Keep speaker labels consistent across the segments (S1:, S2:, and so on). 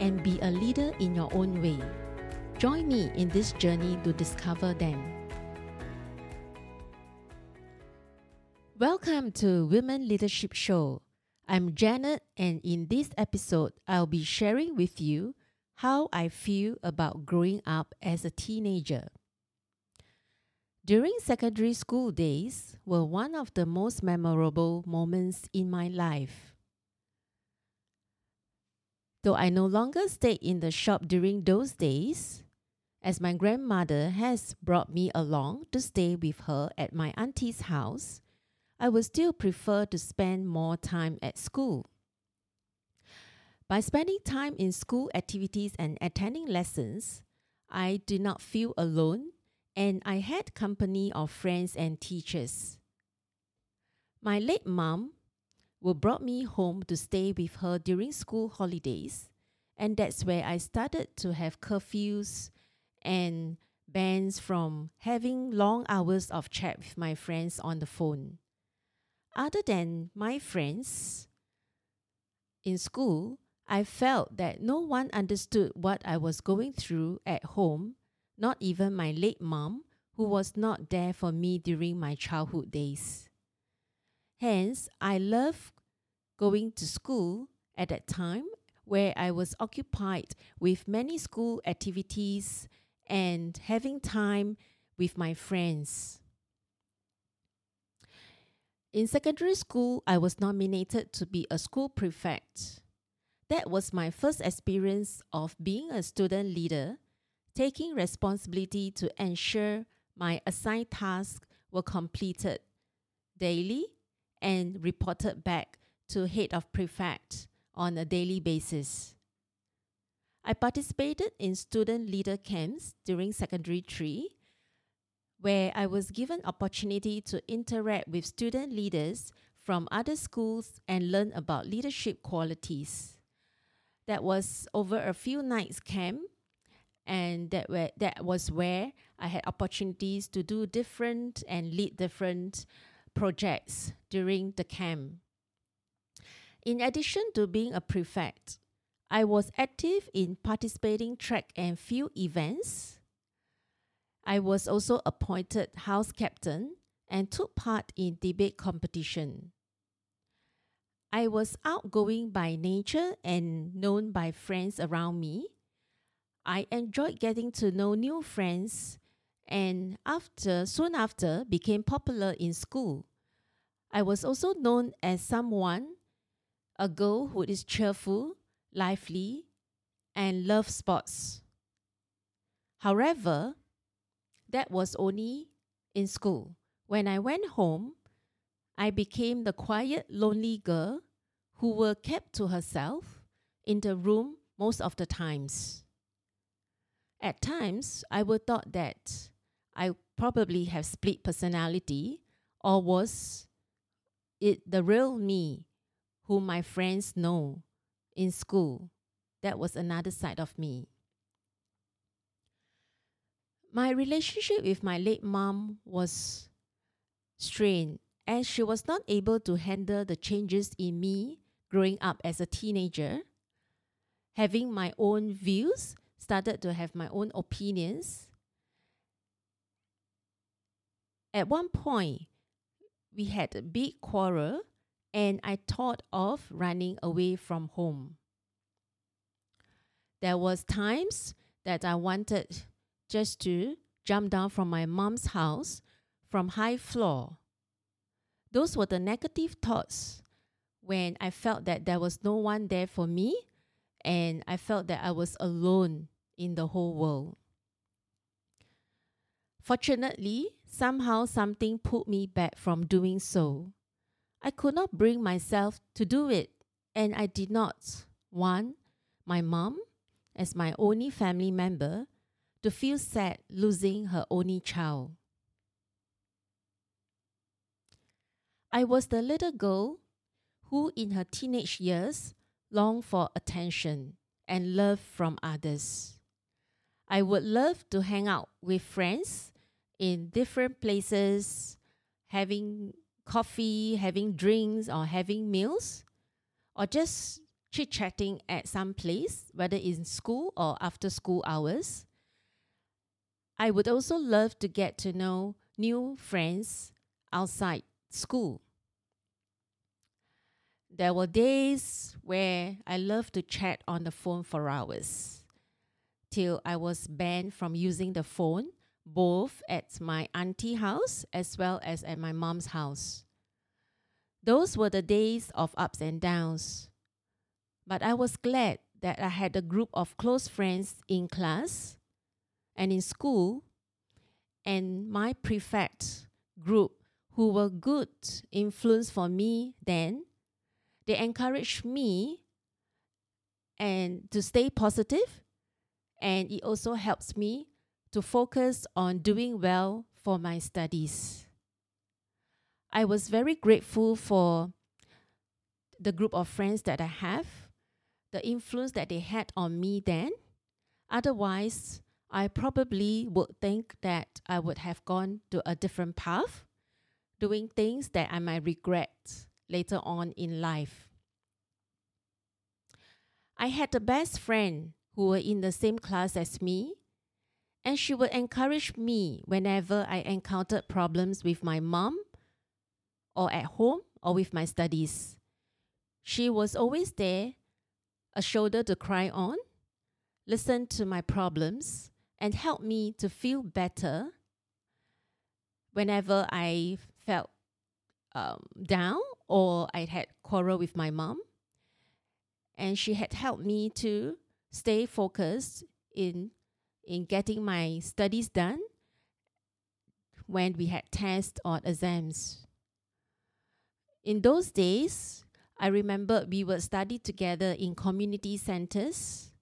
S1: and be a leader in your own way. Join me in this journey to discover them. Welcome to Women Leadership Show. I'm Janet, and in this episode, I'll be sharing with you how I feel about growing up as a teenager. During secondary school days were one of the most memorable moments in my life. Though I no longer stayed in the shop during those days, as my grandmother has brought me along to stay with her at my auntie's house, I would still prefer to spend more time at school. By spending time in school activities and attending lessons, I did not feel alone and I had company of friends and teachers. My late mom would brought me home to stay with her during school holidays, and that's where I started to have curfews and bans from having long hours of chat with my friends on the phone. Other than my friends in school, I felt that no one understood what I was going through at home not even my late mom, who was not there for me during my childhood days. Hence, I loved going to school at that time where I was occupied with many school activities and having time with my friends. In secondary school, I was nominated to be a school prefect. That was my first experience of being a student leader taking responsibility to ensure my assigned tasks were completed daily and reported back to head of prefect on a daily basis. I participated in student leader camps during secondary 3 where I was given opportunity to interact with student leaders from other schools and learn about leadership qualities. That was over a few nights camp and that where that was where I had opportunities to do different and lead different projects during the camp. In addition to being a prefect, I was active in participating track and field events. I was also appointed house captain and took part in debate competition. I was outgoing by nature and known by friends around me I enjoyed getting to know new friends and after soon after became popular in school. I was also known as someone a girl who is cheerful, lively, and loves sports. However, that was only in school. When I went home, I became the quiet, lonely girl who were kept to herself in the room most of the times. At times, I would thought that I probably have split personality or was it the real me whom my friends know in school. That was another side of me. My relationship with my late mom was strained as she was not able to handle the changes in me growing up as a teenager, having my own views started to have my own opinions. At one point, we had a big quarrel, and I thought of running away from home. There was times that I wanted just to jump down from my mom's house from high floor. Those were the negative thoughts when I felt that there was no one there for me and I felt that I was alone in the whole world. Fortunately, somehow something pulled me back from doing so. I could not bring myself to do it, and I did not want my mom as my only family member to feel sad losing her only child. I was the little girl who, in her teenage years, longed for attention and love from others. I would love to hang out with friends in different places, having coffee, having drinks, or having meals, or just chit chatting at some place, whether in school or after school hours. I would also love to get to know new friends outside school. There were days where I loved to chat on the phone for hours till I was banned from using the phone both at my auntie house as well as at my mom's house. Those were the days of ups and downs. But I was glad that I had a group of close friends in class and in school and my prefect group who were good influence for me then. They encouraged me and to stay positive and it also helps me to focus on doing well for my studies. I was very grateful for the group of friends that I have, the influence that they had on me then. Otherwise, I probably would think that I would have gone to a different path, doing things that I might regret later on in life. I had a best friend who were in the same class as me, and she would encourage me whenever I encountered problems with my mom or at home or with my studies. She was always there, a shoulder to cry on, listen to my problems, and help me to feel better whenever I felt um, down or I had quarrel with my mom. And she had helped me to stay focused in in getting my studies done when we had tests or exams. In those days, I remember we would study together in community centers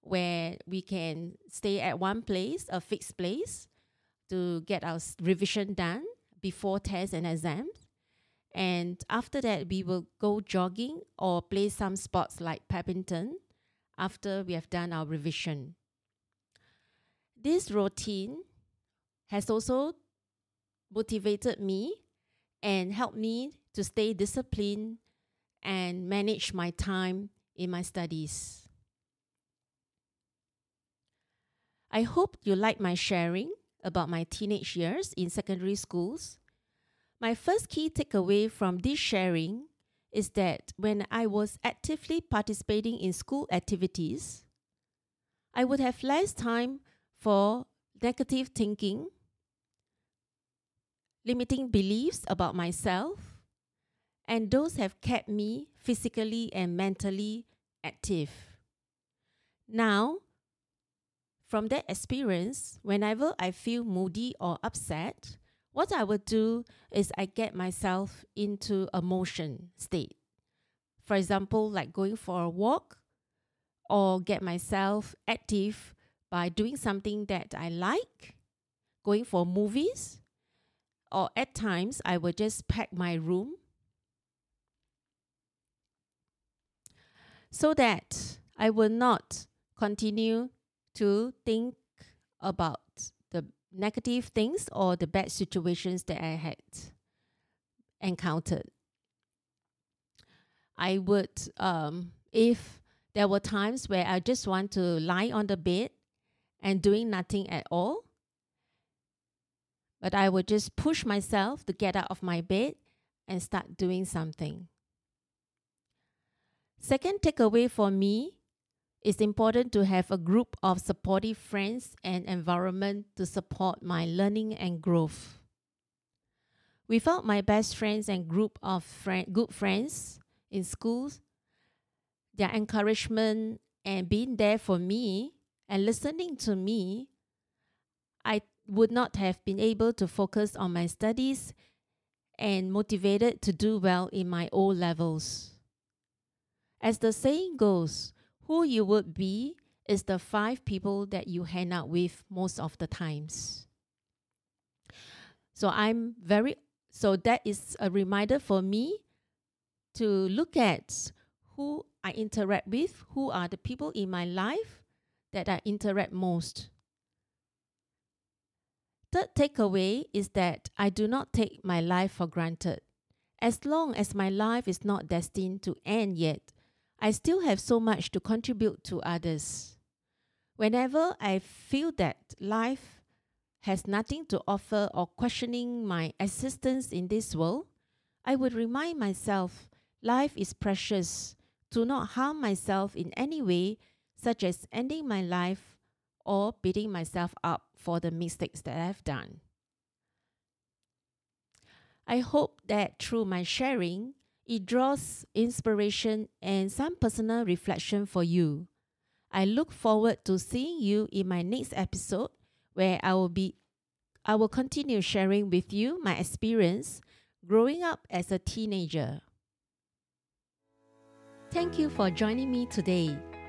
S1: where we can stay at one place, a fixed place, to get our revision done before tests and exams. And after that, we will go jogging or play some sports like badminton after we have done our revision. This routine has also motivated me and helped me to stay disciplined and manage my time in my studies. I hope you like my sharing about my teenage years in secondary schools. My first key takeaway from this sharing is that when I was actively participating in school activities, I would have less time for negative thinking, limiting beliefs about myself, and those have kept me physically and mentally active. Now, from that experience, whenever I feel moody or upset, what I would do is I get myself into a motion state. For example, like going for a walk or get myself active by doing something that I like, going for movies, or at times I will just pack my room so that I will not continue to think about the negative things or the bad situations that I had encountered. I would, um, if there were times where I just want to lie on the bed and doing nothing at all, but I would just push myself to get out of my bed and start doing something. Second takeaway for me it's important to have a group of supportive friends and environment to support my learning and growth. Without my best friends and group of friend, good friends in schools, their encouragement and being there for me and listening to me, I would not have been able to focus on my studies and motivated to do well in my O levels. As the saying goes, who you would be is the five people that you hang out with most of the times. So I'm very so that is a reminder for me to look at who I interact with, who are the people in my life that I interact most. Third takeaway is that I do not take my life for granted. As long as my life is not destined to end yet, I still have so much to contribute to others. Whenever I feel that life has nothing to offer or questioning my existence in this world, I would remind myself life is precious. Do not harm myself in any way, such as ending my life or beating myself up for the mistakes that I've done. I hope that through my sharing, it draws inspiration and some personal reflection for you. I look forward to seeing you in my next episode where I will be I will continue sharing with you my experience growing up as a teenager. Thank you for joining me today.